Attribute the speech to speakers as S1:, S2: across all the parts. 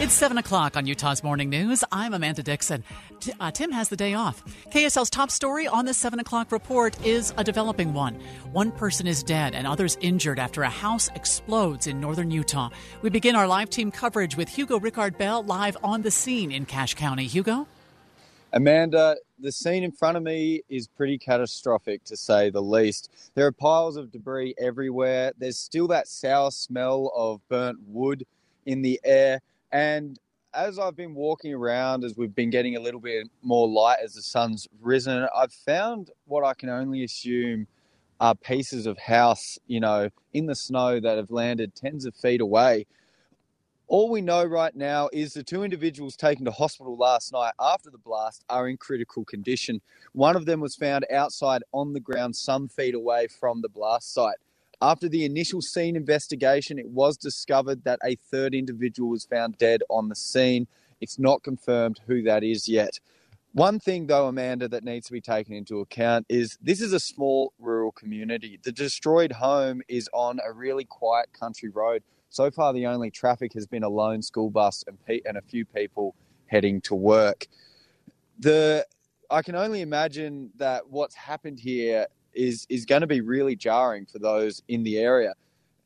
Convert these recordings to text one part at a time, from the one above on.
S1: It's 7 o'clock on Utah's Morning News. I'm Amanda Dixon. T- uh, Tim has the day off. KSL's top story on the 7 o'clock report is a developing one. One person is dead and others injured after a house explodes in northern Utah. We begin our live team coverage with Hugo Rickard Bell live on the scene in Cache County. Hugo?
S2: Amanda, the scene in front of me is pretty catastrophic to say the least. There are piles of debris everywhere. There's still that sour smell of burnt wood in the air. And as I've been walking around, as we've been getting a little bit more light as the sun's risen, I've found what I can only assume are pieces of house, you know, in the snow that have landed tens of feet away. All we know right now is the two individuals taken to hospital last night after the blast are in critical condition. One of them was found outside on the ground some feet away from the blast site. After the initial scene investigation, it was discovered that a third individual was found dead on the scene. It's not confirmed who that is yet. One thing, though, Amanda, that needs to be taken into account is this is a small rural community. The destroyed home is on a really quiet country road. So far, the only traffic has been a lone school bus and, pe- and a few people heading to work. The I can only imagine that what's happened here is is going to be really jarring for those in the area.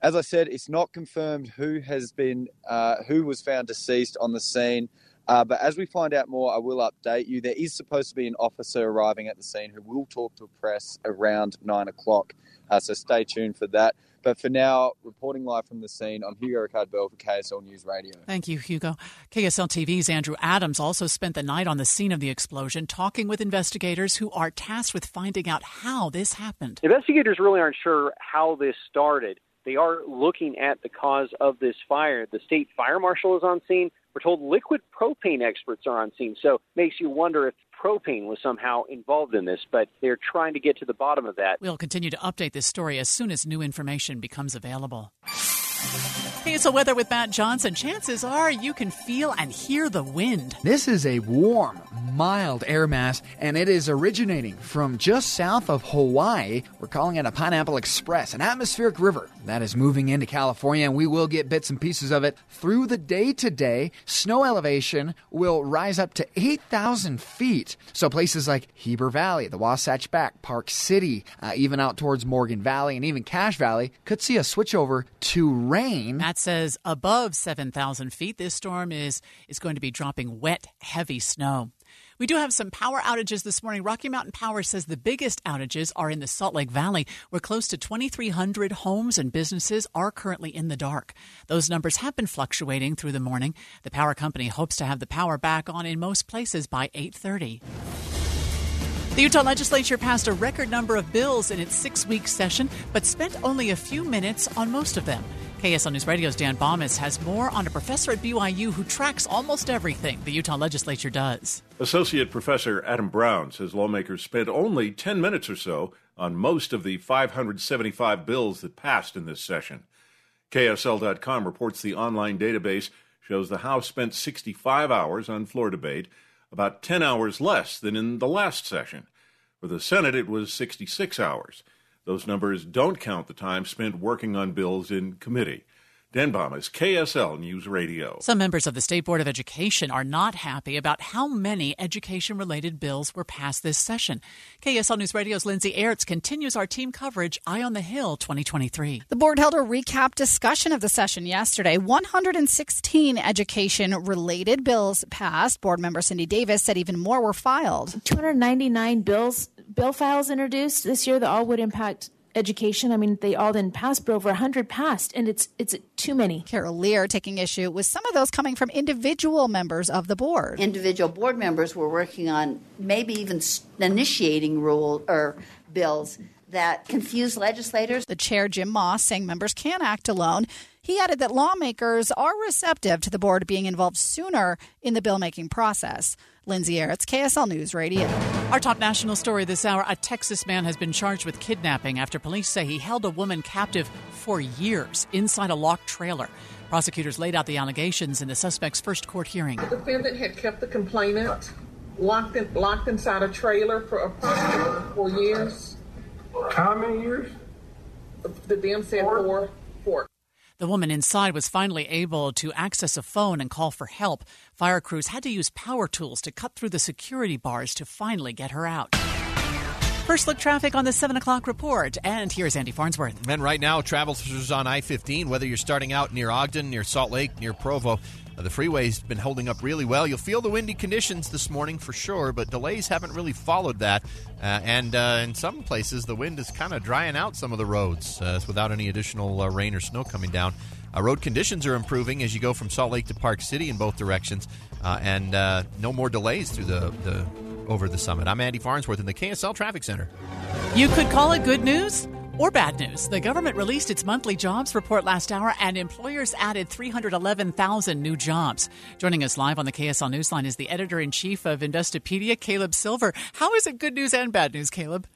S2: As I said, it's not confirmed who has been uh, who was found deceased on the scene. Uh, but as we find out more, I will update you. There is supposed to be an officer arriving at the scene who will talk to press around nine o'clock. Uh, so stay tuned for that. But for now, reporting live from the scene, I'm Hugo Rickard Bell for KSL News Radio.
S1: Thank you, Hugo. KSL TV's Andrew Adams also spent the night on the scene of the explosion, talking with investigators who are tasked with finding out how this happened.
S3: Investigators really aren't sure how this started. They are looking at the cause of this fire. The state fire marshal is on scene. We're told liquid propane experts are on scene. So makes you wonder if propane was somehow involved in this, but they're trying to get to the bottom of that.
S1: We'll continue to update this story as soon as new information becomes available. So weather with Matt Johnson. Chances are you can feel and hear the wind.
S4: This is a warm, mild air mass, and it is originating from just south of Hawaii. We're calling it a Pineapple Express, an atmospheric river that is moving into California, and we will get bits and pieces of it through the day today. Snow elevation will rise up to 8,000 feet. So places like Heber Valley, the Wasatch Back, Park City, uh, even out towards Morgan Valley, and even Cache Valley could see a switch over to rain.
S1: Says above 7,000 feet, this storm is, is going to be dropping wet, heavy snow. We do have some power outages this morning. Rocky Mountain Power says the biggest outages are in the Salt Lake Valley, where close to 2,300 homes and businesses are currently in the dark. Those numbers have been fluctuating through the morning. The power company hopes to have the power back on in most places by 8:30. The Utah legislature passed a record number of bills in its six week session, but spent only a few minutes on most of them. KSL News Radio's Dan Bammes has more on a professor at BYU who tracks almost everything the Utah legislature does.
S5: Associate Professor Adam Brown says lawmakers spent only 10 minutes or so on most of the 575 bills that passed in this session. KSL.com reports the online database shows the House spent 65 hours on floor debate, about 10 hours less than in the last session. For the Senate, it was 66 hours. Those numbers don't count the time spent working on bills in committee. Dan is KSL News Radio.
S1: Some members of the State Board of Education are not happy about how many education related bills were passed this session. KSL News Radio's Lindsay Aerts continues our team coverage Eye on the Hill 2023.
S6: The board held a recap discussion of the session yesterday. 116 education related bills passed. Board member Cindy Davis said even more were filed.
S7: 299 bills bill files introduced this year that all would impact education. I mean, they all didn't pass, but over 100 passed, and it's it's too many.
S6: Carol Lear taking issue with some of those coming from individual members of the board.
S8: Individual board members were working on maybe even initiating rule or bills that confuse legislators.
S6: The chair, Jim Moss, saying members can act alone. He added that lawmakers are receptive to the board being involved sooner in the bill making process. Lindsay Aerts, KSL News Radio.
S1: Our top national story this hour a Texas man has been charged with kidnapping after police say he held a woman captive for years inside a locked trailer. Prosecutors laid out the allegations in the suspect's first court hearing.
S9: The defendant had kept the complainant locked, in, locked inside a trailer for approximately four years.
S10: How many years?
S9: The DM said four. Four.
S1: The woman inside was finally able to access a phone and call for help. Fire crews had to use power tools to cut through the security bars to finally get her out. First look traffic on the 7 o'clock report. And here's Andy Farnsworth.
S11: And right now, travelers on I 15, whether you're starting out near Ogden, near Salt Lake, near Provo, the freeway's been holding up really well. You'll feel the windy conditions this morning for sure, but delays haven't really followed that. Uh, and uh, in some places, the wind is kind of drying out some of the roads uh, without any additional uh, rain or snow coming down. Uh, road conditions are improving as you go from Salt Lake to Park City in both directions, and no more delays through the, the over the summit. I'm Andy Farnsworth in the KSL Traffic Center.
S1: You could call it good news or bad news. The government released its monthly jobs report last hour, and employers added 311,000 new jobs. Joining us live on the KSL Newsline is the editor in chief of Investopedia, Caleb Silver. How is it good news and bad news, Caleb?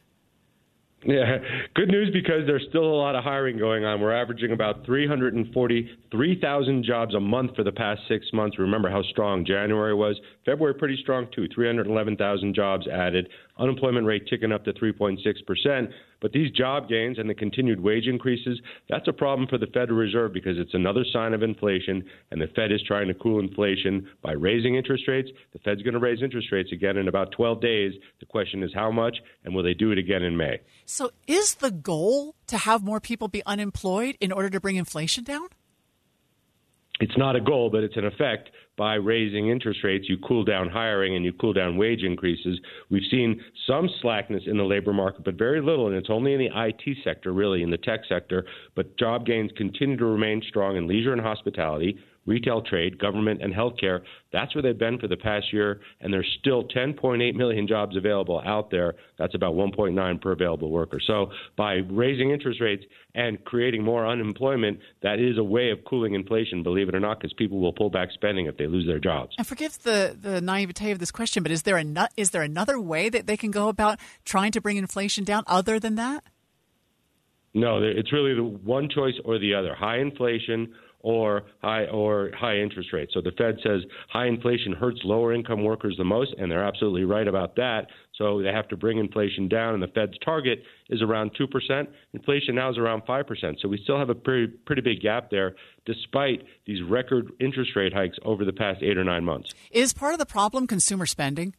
S10: Yeah, good news because there's still a lot of hiring going on. We're averaging about 343,000 jobs a month for the past six months. Remember how strong January was. February pretty strong too. 311,000 jobs added. Unemployment rate ticking up to 3.6 percent. But these job gains and the continued wage increases, that's a problem for the Federal Reserve because it's another sign of inflation, and the Fed is trying to cool inflation by raising interest rates. The Fed's going to raise interest rates again in about 12 days. The question is how much, and will they do it again in May?
S1: So, is the goal to have more people be unemployed in order to bring inflation down?
S10: It's not a goal, but it's an effect by raising interest rates, you cool down hiring and you cool down wage increases. We've seen some slackness in the labor market, but very little, and it's only in the IT sector, really, in the tech sector. But job gains continue to remain strong in leisure and hospitality, retail trade, government, and healthcare. That's where they've been for the past year, and there's still 10.8 million jobs available out there. That's about 1.9 per available worker. So by raising interest rates and creating more unemployment, that is a way of cooling inflation, believe it or not, because people will pull back spending if they lose their jobs.
S1: And forgive the, the naivete of this question, but is there, a, is there another way that they can go about trying to bring inflation down other than that?
S10: No, it's really the one choice or the other. High inflation or high or high interest rates. So the Fed says high inflation hurts lower income workers the most, and they're absolutely right about that. So they have to bring inflation down, and the Fed's target is around two percent. Inflation now is around five percent. So we still have a pretty pretty big gap there, despite these record interest rate hikes over the past eight or nine months.
S1: Is part of the problem consumer spending?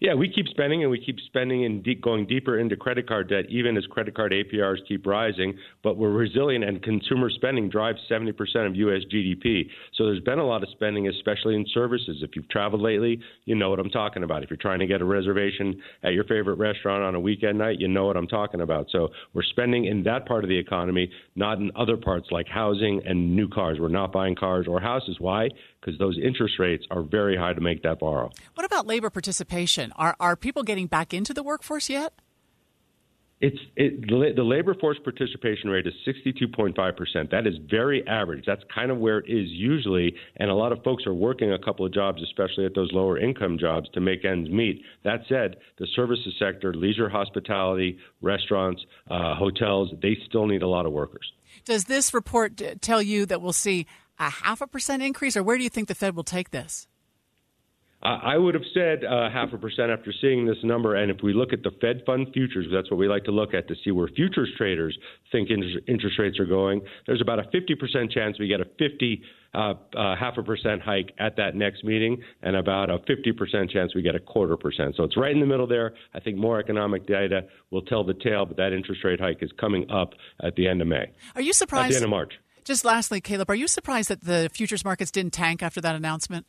S10: Yeah, we keep spending and we keep spending and deep, going deeper into credit card debt, even as credit card APRs keep rising. But we're resilient, and consumer spending drives 70% of U.S. GDP. So there's been a lot of spending, especially in services. If you've traveled lately, you know what I'm talking about. If you're trying to get a reservation at your favorite restaurant on a weekend night, you know what I'm talking about. So we're spending in that part of the economy, not in other parts like housing and new cars. We're not buying cars or houses. Why? Because those interest rates are very high to make that borrow.
S1: What about labor participation? Are are people getting back into the workforce yet?
S10: It's it, the labor force participation rate is 62.5 percent. That is very average. That's kind of where it is usually, and a lot of folks are working a couple of jobs, especially at those lower income jobs, to make ends meet. That said, the services sector, leisure, hospitality, restaurants, uh, hotels, they still need a lot of workers.
S1: Does this report tell you that we'll see a half a percent increase, or where do you think the Fed will take this?
S10: I would have said uh, half a percent after seeing this number. And if we look at the Fed fund futures, that's what we like to look at to see where futures traders think interest rates are going. There's about a 50% chance we get a 50 uh, uh, half a percent hike at that next meeting, and about a 50% chance we get a quarter percent. So it's right in the middle there. I think more economic data will tell the tale, but that interest rate hike is coming up at the end of May.
S1: Are you surprised?
S10: At the end of March.
S1: Just lastly, Caleb, are you surprised that the futures markets didn't tank after that announcement?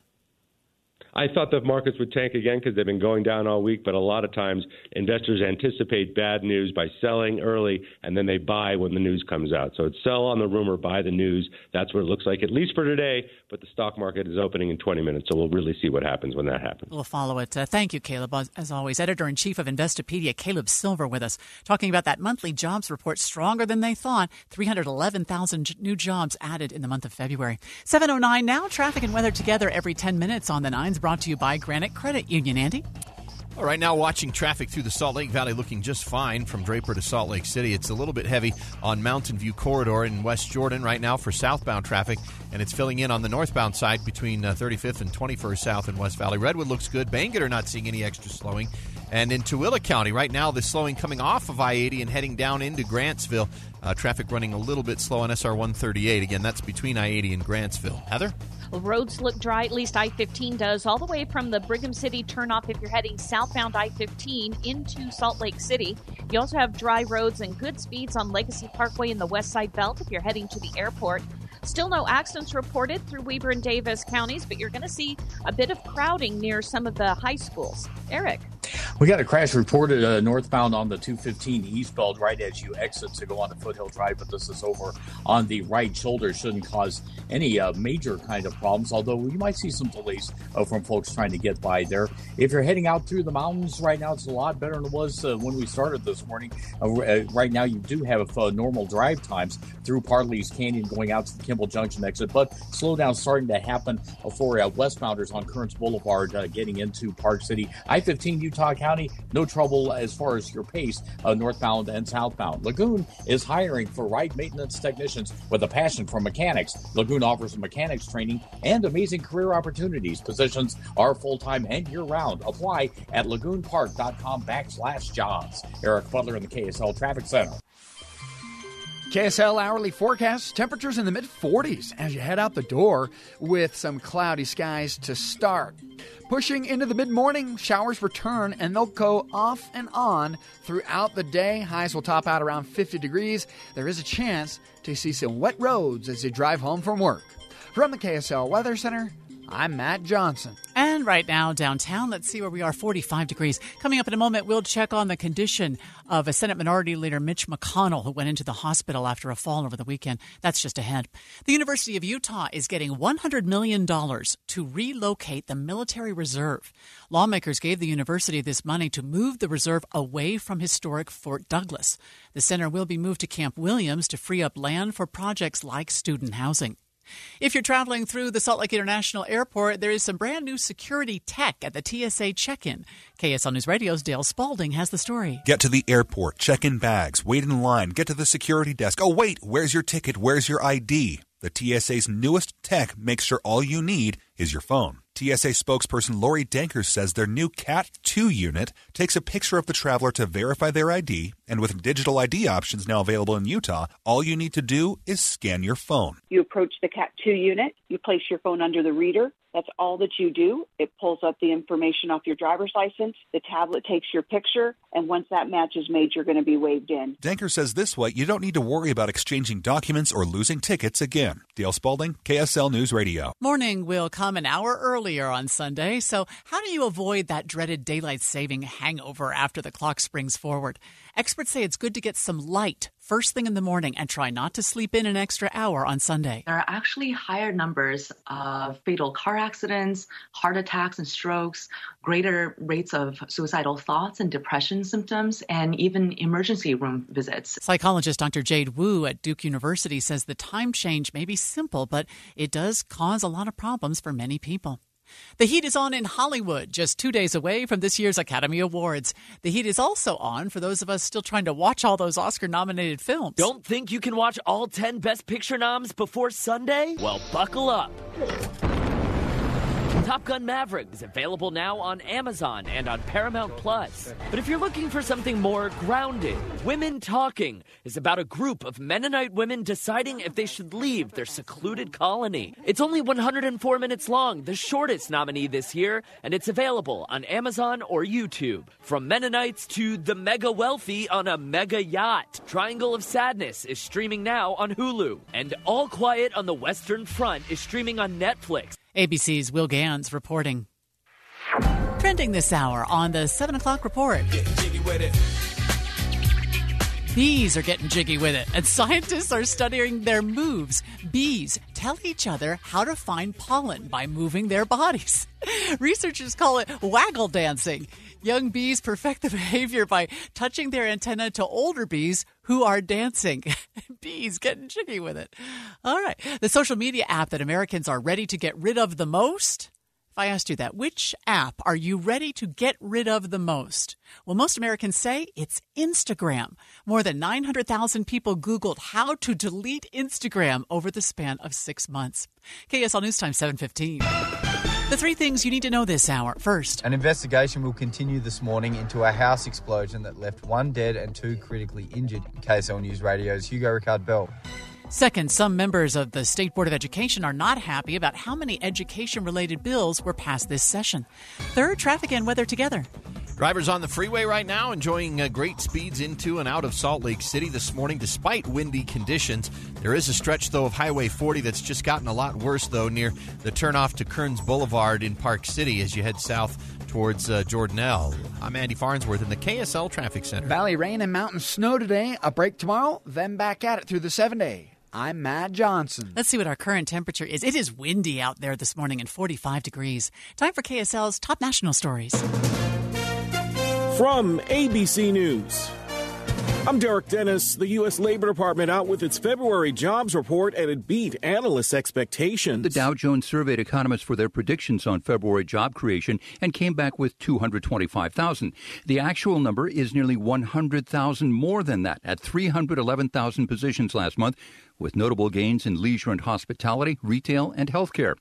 S10: I thought the markets would tank again because they've been going down all week, but a lot of times investors anticipate bad news by selling early and then they buy when the news comes out. So it's sell on the rumor, buy the news. That's what it looks like, at least for today. But the stock market is opening in 20 minutes, so we'll really see what happens when that happens.
S1: We'll follow it. Uh, thank you, Caleb. As always, editor in chief of Investopedia, Caleb Silver, with us, talking about that monthly jobs report stronger than they thought 311,000 new jobs added in the month of February. 709 now, traffic and weather together every 10 minutes on the nines, brought to you by Granite Credit Union. Andy?
S11: All right, now watching traffic through the Salt Lake Valley looking just fine from Draper to Salt Lake City. It's a little bit heavy on Mountain View Corridor in West Jordan right now for southbound traffic, and it's filling in on the northbound side between uh, 35th and 21st South in West Valley. Redwood looks good. Bangerter not seeing any extra slowing. And in Tooele County, right now, the slowing coming off of I 80 and heading down into Grantsville. Uh, traffic running a little bit slow on SR 138. Again, that's between I 80 and Grantsville. Heather?
S12: Roads look dry, at least I 15 does, all the way from the Brigham City turnoff if you're heading southbound I 15 into Salt Lake City. You also have dry roads and good speeds on Legacy Parkway in the West Side Belt if you're heading to the airport. Still no accidents reported through Weber and Davis counties, but you're going to see a bit of crowding near some of the high schools. Eric.
S13: We got a crash reported uh, northbound on the 215 eastbound right as you exit to go on the Foothill Drive, but this is over on the right shoulder. Shouldn't cause any uh, major kind of problems, although you might see some delays uh, from folks trying to get by there. If you're heading out through the mountains right now, it's a lot better than it was uh, when we started this morning. Uh, uh, right now, you do have normal drive times through Parley's Canyon going out to the Kimball Junction exit, but slowdown starting to happen for westbounders on Kearns Boulevard getting into Park City. I 15 Utah County, no trouble as far as your pace, uh, northbound and southbound. Lagoon is hiring for ride maintenance technicians with a passion for mechanics. Lagoon offers mechanics training and amazing career opportunities. Positions are full time and year round. Apply at lagoonpark.com backslash jobs. Eric Butler in the KSL Traffic Center.
S4: KSL hourly forecast temperatures in the mid 40s as you head out the door with some cloudy skies to start. Pushing into the mid morning, showers return and they'll go off and on throughout the day. Highs will top out around 50 degrees. There is a chance to see some wet roads as you drive home from work. From the KSL Weather Center, I'm Matt Johnson.
S1: And right now, downtown, let's see where we are 45 degrees. Coming up in a moment, we'll check on the condition of a Senate Minority Leader Mitch McConnell, who went into the hospital after a fall over the weekend. That's just ahead. The University of Utah is getting $100 million to relocate the military reserve. Lawmakers gave the university this money to move the reserve away from historic Fort Douglas. The center will be moved to Camp Williams to free up land for projects like student housing. If you're traveling through the Salt Lake International Airport, there is some brand new security tech at the TSA check in. KSL News Radio's Dale Spalding has the story.
S14: Get to the airport, check in bags, wait in line, get to the security desk. Oh, wait, where's your ticket? Where's your ID? The TSA's newest tech makes sure all you need is your phone. TSA spokesperson Lori Danker says their new CAT 2 unit takes a picture of the traveler to verify their ID, and with digital ID options now available in Utah, all you need to do is scan your phone.
S15: You approach the CAT 2 unit, you place your phone under the reader, that's all that you do. It pulls up the information off your driver's license. The tablet takes your picture, and once that match is made, you're going to be waved in.
S14: Danker says this way you don't need to worry about exchanging documents or losing tickets again. Dale Spalding, KSL News Radio.
S1: Morning will come an hour earlier on Sunday, so how do you avoid that dreaded daylight saving hangover after the clock springs forward? Experts say it's good to get some light first thing in the morning and try not to sleep in an extra hour on Sunday.
S16: There are actually higher numbers of fatal car accidents, heart attacks and strokes, greater rates of suicidal thoughts and depression symptoms, and even emergency room visits.
S1: Psychologist Dr. Jade Wu at Duke University says the time change may be simple, but it does cause a lot of problems for many people. The heat is on in Hollywood, just two days away from this year's Academy Awards. The heat is also on for those of us still trying to watch all those Oscar nominated films.
S17: Don't think you can watch all 10 Best Picture noms before Sunday? Well, buckle up. Top Gun Maverick is available now on Amazon and on Paramount Plus. But if you're looking for something more grounded, Women Talking is about a group of Mennonite women deciding if they should leave their secluded colony. It's only 104 minutes long, the shortest nominee this year, and it's available on Amazon or YouTube. From Mennonites to the mega wealthy on a mega yacht, Triangle of Sadness is streaming now on Hulu, and All Quiet on the Western Front is streaming on Netflix.
S1: ABC's Will Ganss reporting. Trending this hour on the 7 o'clock report. Bees are getting jiggy with it, and scientists are studying their moves. Bees tell each other how to find pollen by moving their bodies. Researchers call it waggle dancing. Young bees perfect the behavior by touching their antenna to older bees who are dancing. bees getting jiggy with it. All right. The social media app that Americans are ready to get rid of the most if I asked you that, which app are you ready to get rid of the most? Well, most Americans say it's Instagram. More than 900,000 people Googled how to delete Instagram over the span of six months. KSL News Time 715. The three things you need to know this hour. First,
S18: an investigation will continue this morning into a house explosion that left one dead and two critically injured. KSL News Radio's Hugo Ricard Bell.
S1: Second, some members of the State Board of Education are not happy about how many education related bills were passed this session. Third, traffic and weather together.
S11: Drivers on the freeway right now enjoying uh, great speeds into and out of Salt Lake City this morning despite windy conditions. There is a stretch, though, of Highway 40 that's just gotten a lot worse, though, near the turnoff to Kearns Boulevard in Park City as you head south towards uh, Jordanelle. I'm Andy Farnsworth in the KSL Traffic Center.
S4: Valley rain and mountain snow today, a break tomorrow, then back at it through the seven day. I'm Matt Johnson.
S1: Let's see what our current temperature is. It is windy out there this morning and 45 degrees. Time for KSL's top national stories.
S19: From ABC News. I'm Derek Dennis. The U.S. Labor Department out with its February jobs report and it beat analysts' expectations.
S20: The Dow Jones surveyed economists for their predictions on February job creation and came back with 225,000. The actual number is nearly 100,000 more than that at 311,000 positions last month, with notable gains in leisure and hospitality, retail, and healthcare.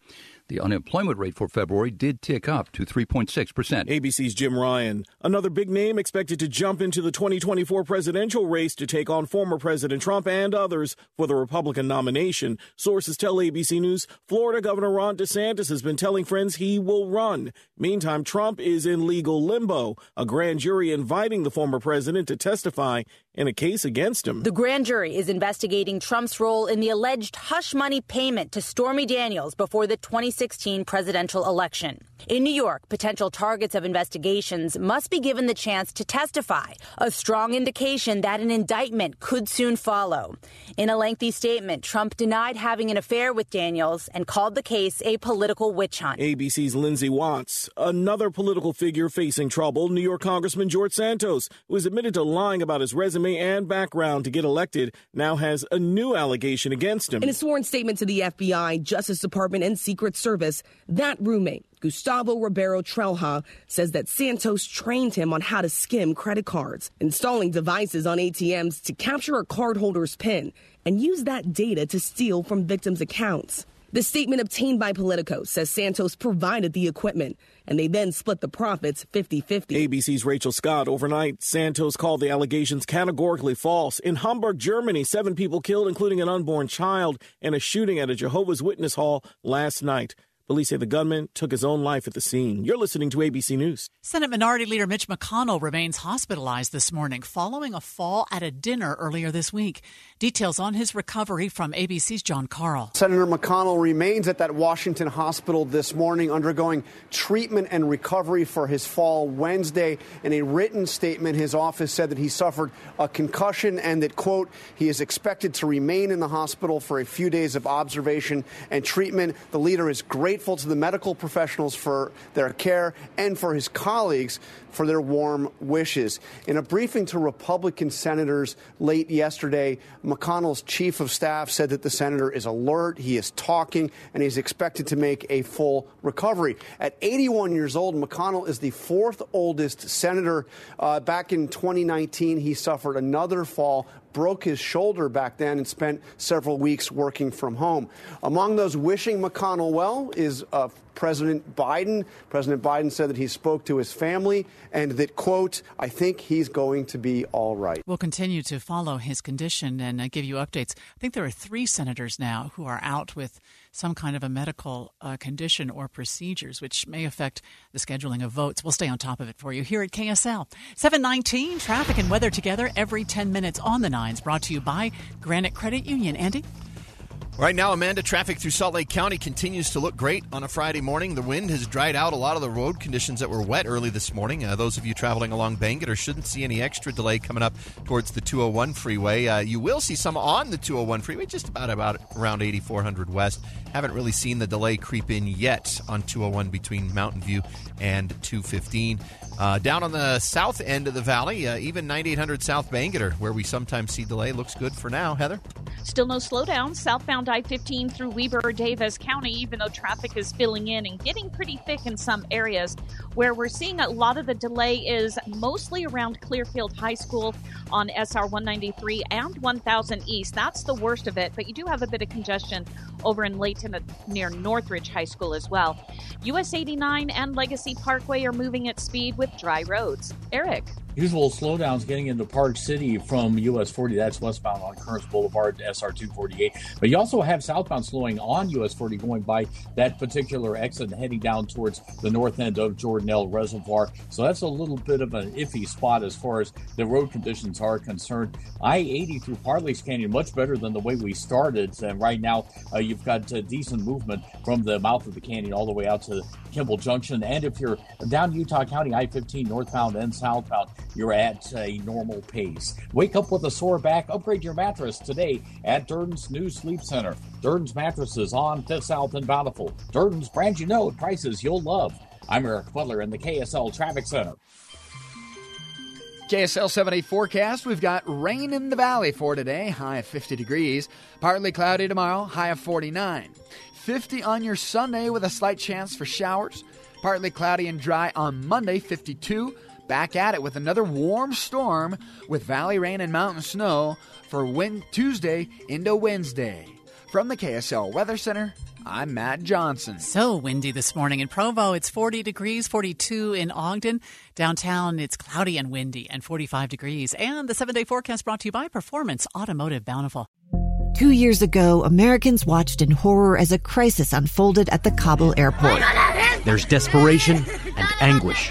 S20: The unemployment rate for February did tick up to 3.6%.
S19: ABC's Jim Ryan. Another big name expected to jump into the 2024 presidential race to take on former President Trump and others for the Republican nomination. Sources tell ABC News Florida Governor Ron DeSantis has been telling friends he will run. Meantime, Trump is in legal limbo, a grand jury inviting the former president to testify in a case against him.
S21: The grand jury is investigating Trump's role in the alleged hush money payment to Stormy Daniels before the 2016 presidential election. In New York, potential targets of investigations must be given the chance to testify, a strong indication that an indictment could soon follow. In a lengthy statement, Trump denied having an affair with Daniels and called the case a political witch hunt.
S19: ABC's Lindsay Watts, another political figure facing trouble, New York Congressman George Santos, who has admitted to lying about his resume and background to get elected, now has a new allegation against him.
S22: In a sworn statement to the FBI, Justice Department, and Secret Service, that roommate Gustavo Ribeiro Trelha says that Santos trained him on how to skim credit cards, installing devices on ATMs to capture a cardholder's PIN and use that data to steal from victims' accounts. The statement obtained by Politico says Santos provided the equipment and they then split the profits 50 50.
S19: ABC's Rachel Scott. Overnight, Santos called the allegations categorically false. In Hamburg, Germany, seven people killed, including an unborn child, in a shooting at a Jehovah's Witness hall last night. Police say the gunman took his own life at the scene. You're listening to ABC News.
S1: Senate Minority Leader Mitch McConnell remains hospitalized this morning following a fall at a dinner earlier this week. Details on his recovery from ABC's John Karl.
S23: Senator McConnell remains at that Washington hospital this morning undergoing treatment and recovery for his fall Wednesday. In a written statement, his office said that he suffered a concussion and that, quote, he is expected to remain in the hospital for a few days of observation and treatment. The leader is great grateful to the medical professionals for their care and for his colleagues for their warm wishes. In a briefing to Republican senators late yesterday, McConnell's chief of staff said that the senator is alert, he is talking, and he's expected to make a full recovery. At 81 years old, McConnell is the fourth oldest senator. Uh, back in 2019, he suffered another fall broke his shoulder back then and spent several weeks working from home. Among those wishing McConnell well is uh, President Biden. President Biden said that he spoke to his family and that, quote, I think he's going to be all right.
S1: We'll continue to follow his condition and uh, give you updates. I think there are three senators now who are out with some kind of a medical uh, condition or procedures, which may affect the scheduling of votes. We'll stay on top of it for you here at KSL. 719, traffic and weather together every 10 minutes on the nines, brought to you by Granite Credit Union. Andy?
S11: Right now, Amanda, traffic through Salt Lake County continues to look great on a Friday morning. The wind has dried out a lot of the road conditions that were wet early this morning. Uh, those of you traveling along Bangerter shouldn't see any extra delay coming up towards the 201 freeway. Uh, you will see some on the 201 freeway, just about about around 8400 west. Haven't really seen the delay creep in yet on 201 between Mountain View and 215. Uh, down on the south end of the valley, uh, even 9800 South Bangerter, where we sometimes see delay, looks good for now. Heather?
S12: Still no slowdown southbound I 15 through Weber Davis County, even though traffic is filling in and getting pretty thick in some areas. Where we're seeing a lot of the delay is mostly around Clearfield High School on SR 193 and 1000 East. That's the worst of it, but you do have a bit of congestion over in Layton near Northridge High School as well. US 89 and Legacy Parkway are moving at speed with dry roads. Eric.
S13: Usual slowdowns getting into Park City from US 40. That's westbound on Kearns Boulevard, SR 248. But you also have southbound slowing on US 40 going by that particular exit and heading down towards the north end of Jordanelle Reservoir. So that's a little bit of an iffy spot as far as the road conditions are concerned. I 80 through Parley's Canyon, much better than the way we started. And right now, uh, you've got uh, decent movement from the mouth of the canyon all the way out to Kimball Junction. And if you're down Utah County, I 15 northbound and southbound, you're at a normal pace. Wake up with a sore back, upgrade your mattress today at Durden's New Sleep Center. Durden's mattresses on Fifth South and Bountiful. Durden's brand you know, at prices you'll love. I'm Eric Butler in the KSL Traffic Center.
S4: KSL 78 forecast. We've got rain in the valley for today, high of 50 degrees. Partly cloudy tomorrow, high of 49. 50 on your Sunday with a slight chance for showers. Partly cloudy and dry on Monday, 52. Back at it with another warm storm with valley rain and mountain snow for win- Tuesday into Wednesday. From the KSL Weather Center, I'm Matt Johnson.
S1: So windy this morning in Provo. It's 40 degrees, 42 in Ogden. Downtown, it's cloudy and windy and 45 degrees. And the seven day forecast brought to you by Performance Automotive Bountiful.
S24: Two years ago, Americans watched in horror as a crisis unfolded at the Kabul airport.
S25: There's desperation and anguish.